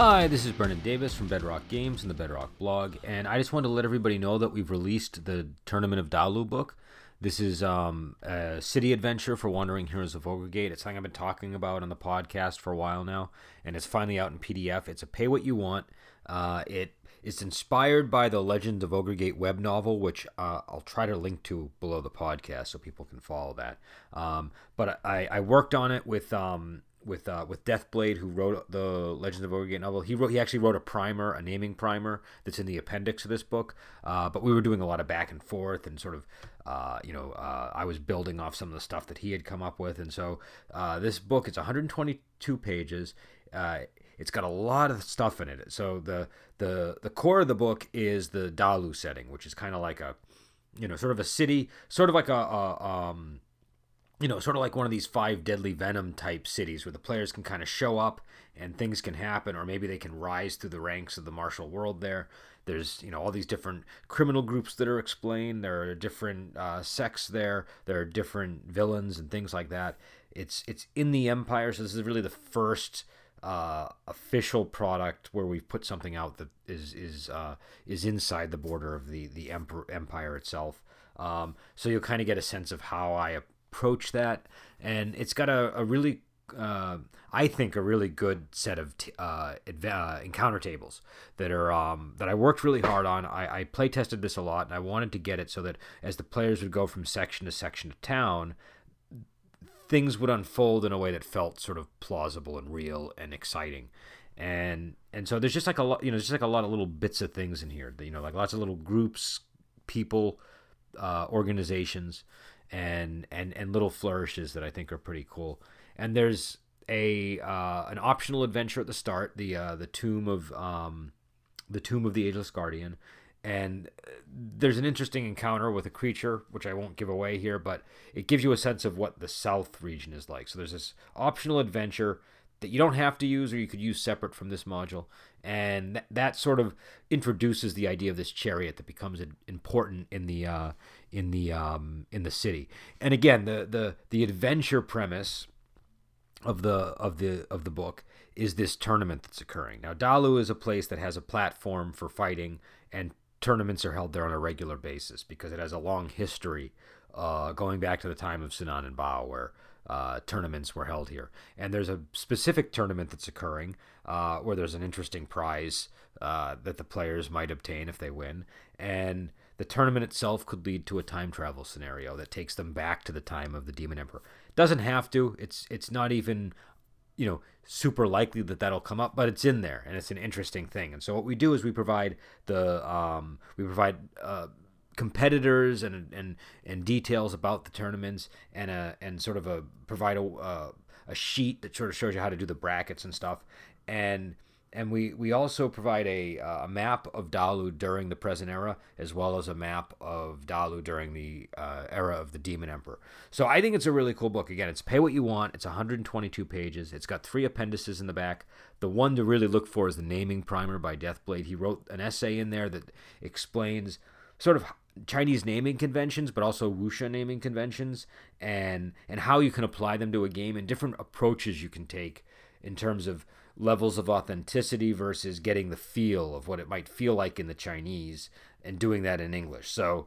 Hi, this is Brendan Davis from Bedrock Games and the Bedrock blog, and I just wanted to let everybody know that we've released the Tournament of Dalu book. This is um, a city adventure for Wandering Heroes of Ogre Gate. It's something I've been talking about on the podcast for a while now, and it's finally out in PDF. It's a pay what you want. Uh, it is inspired by the Legend of Ogre Gate web novel, which uh, I'll try to link to below the podcast so people can follow that. Um, but I, I worked on it with um, with uh, with Deathblade, who wrote the Legends of Ogre Gate novel. He wrote he actually wrote a primer, a naming primer that's in the appendix of this book. Uh, but we were doing a lot of back and forth and sort of, uh, you know, uh, I was building off some of the stuff that he had come up with, and so uh, this book it's 122 pages. Uh, it's got a lot of stuff in it. So the the the core of the book is the Dalu setting, which is kind of like a, you know, sort of a city, sort of like a, a um you know, sort of like one of these five deadly venom type cities where the players can kind of show up and things can happen, or maybe they can rise through the ranks of the martial world there. There's, you know, all these different criminal groups that are explained. There are different uh, sects there. There are different villains and things like that. It's it's in the Empire, so this is really the first uh, official product where we've put something out that is is uh, is inside the border of the the empire itself. Um, so you'll kind of get a sense of how I approach that, and it's got a, a really uh, I think a really good set of t- uh, uh, encounter tables that are um, that I worked really hard on. I, I play tested this a lot, and I wanted to get it so that as the players would go from section to section to town, things would unfold in a way that felt sort of plausible and real and exciting. And and so there's just like a lot, you know, just like a lot of little bits of things in here. that You know, like lots of little groups, people, uh, organizations and and and little flourishes that I think are pretty cool. And there's a uh, an optional adventure at the start, the uh, the tomb of um, the tomb of the ageless guardian, and there's an interesting encounter with a creature which I won't give away here, but it gives you a sense of what the south region is like. So there's this optional adventure that you don't have to use or you could use separate from this module and th- that sort of introduces the idea of this chariot that becomes important in the uh, in the um, in the city. And again, the the the adventure premise of the of the of the book is this tournament that's occurring. Now, Dalu is a place that has a platform for fighting, and tournaments are held there on a regular basis because it has a long history, uh, going back to the time of Sinan and Bao, where uh, tournaments were held here. And there's a specific tournament that's occurring uh, where there's an interesting prize uh, that the players might obtain if they win. And the tournament itself could lead to a time travel scenario that takes them back to the time of the Demon Emperor. Doesn't have to. It's it's not even you know super likely that that'll come up, but it's in there and it's an interesting thing. And so what we do is we provide the um, we provide uh, competitors and and and details about the tournaments and a and sort of a provide a a sheet that sort of shows you how to do the brackets and stuff and and we, we also provide a, a map of Dalu during the present era, as well as a map of Dalu during the uh, era of the Demon Emperor. So I think it's a really cool book. Again, it's pay what you want. It's 122 pages. It's got three appendices in the back. The one to really look for is the naming primer by Deathblade. He wrote an essay in there that explains sort of Chinese naming conventions, but also Wuxia naming conventions, and and how you can apply them to a game and different approaches you can take in terms of levels of authenticity versus getting the feel of what it might feel like in the Chinese and doing that in English. So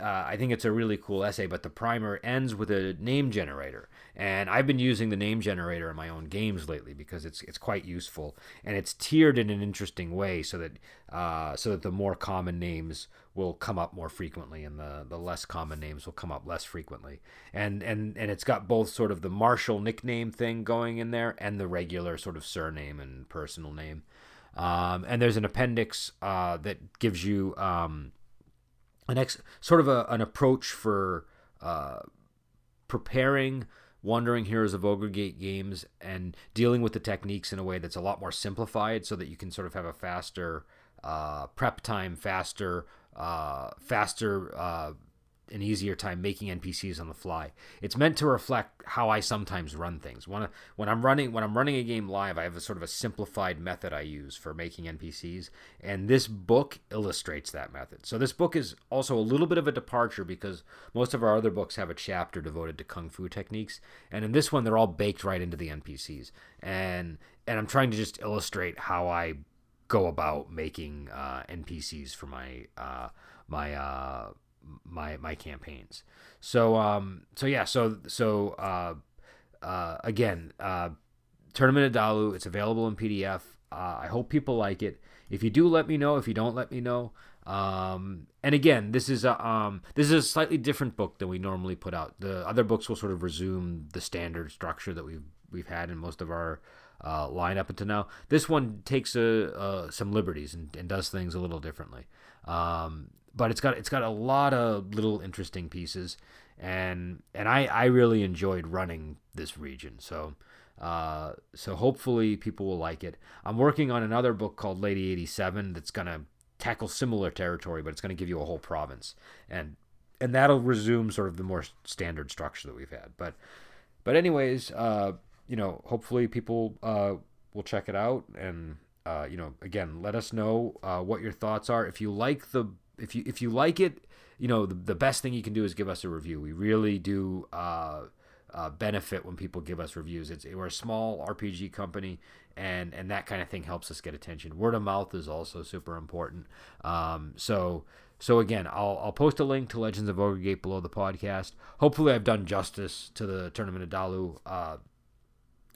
uh, I think it's a really cool essay, but the primer ends with a name generator, and I've been using the name generator in my own games lately because it's it's quite useful, and it's tiered in an interesting way so that uh, so that the more common names will come up more frequently, and the the less common names will come up less frequently, and and and it's got both sort of the martial nickname thing going in there and the regular sort of surname and personal name, um, and there's an appendix uh, that gives you. Um, an ex sort of a, an approach for uh, preparing Wandering Heroes of Ogre Gate games and dealing with the techniques in a way that's a lot more simplified so that you can sort of have a faster uh, prep time, faster, uh, faster uh, an easier time making NPCs on the fly. It's meant to reflect how I sometimes run things. When, when I'm running when I'm running a game live, I have a sort of a simplified method I use for making NPCs, and this book illustrates that method. So this book is also a little bit of a departure because most of our other books have a chapter devoted to kung fu techniques, and in this one they're all baked right into the NPCs. And and I'm trying to just illustrate how I go about making uh, NPCs for my uh, my uh, my my campaigns. So um so yeah so so uh, uh, again uh, Tournament of Dalu it's available in PDF. Uh, I hope people like it. If you do, let me know. If you don't, let me know. Um, and again, this is a um, this is a slightly different book than we normally put out. The other books will sort of resume the standard structure that we've we've had in most of our uh, line up until now. This one takes a, uh, some liberties and, and, does things a little differently. Um, but it's got it's got a lot of little interesting pieces, and and I, I really enjoyed running this region. So uh, so hopefully people will like it. I'm working on another book called Lady 87 that's gonna tackle similar territory, but it's gonna give you a whole province, and and that'll resume sort of the more standard structure that we've had. But but anyways, uh, you know, hopefully people uh, will check it out and. Uh, you know, again, let us know uh, what your thoughts are. If you like the if you if you like it, you know the, the best thing you can do is give us a review. We really do uh, uh, benefit when people give us reviews. It's we're a small RPG company, and and that kind of thing helps us get attention. Word of mouth is also super important. Um, so. So again, I'll, I'll post a link to Legends of Ogre Gate below the podcast. Hopefully, I've done justice to the Tournament of Dalu. Uh,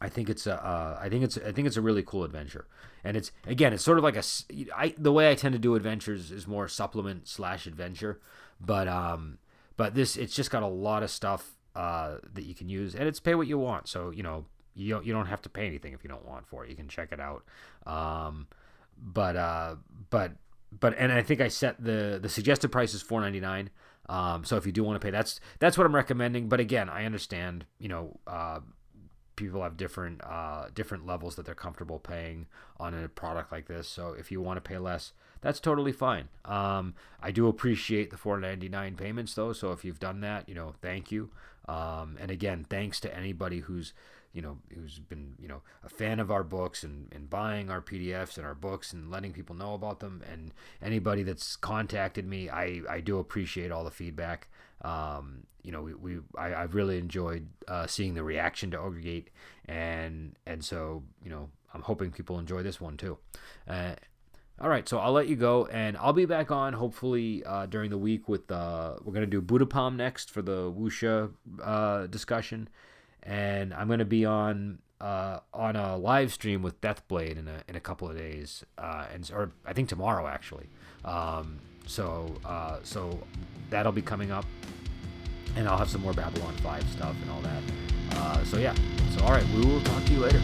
I think it's a uh, I think it's I think it's a really cool adventure, and it's again it's sort of like a I, the way I tend to do adventures is more supplement slash adventure, but um but this it's just got a lot of stuff uh, that you can use, and it's pay what you want. So you know you don't, you don't have to pay anything if you don't want for it. You can check it out. Um, but uh, but but and I think I set the the suggested price is four ninety nine. Um, so if you do want to pay, that's that's what I'm recommending. But again, I understand. You know, uh, people have different uh, different levels that they're comfortable paying on a product like this. So if you want to pay less, that's totally fine. Um, I do appreciate the 4.99 payments though. So if you've done that, you know, thank you. Um, and again, thanks to anybody who's you know who's been you know a fan of our books and, and buying our PDFs and our books and letting people know about them. And anybody that's contacted me I, I do appreciate all the feedback. Um, you know, we, we I, I really enjoyed uh, seeing the reaction to Ogre Gate, and and so you know, I'm hoping people enjoy this one too. Uh, all right, so I'll let you go, and I'll be back on hopefully uh, during the week with uh, we're gonna do Budapam next for the Wuxia uh, discussion, and I'm gonna be on uh, on a live stream with Deathblade in a in a couple of days, uh, and or I think tomorrow actually. Um, so uh, so that'll be coming up, and I'll have some more Babylon Five stuff and all that. Uh, so yeah. So all right, we will talk to you later.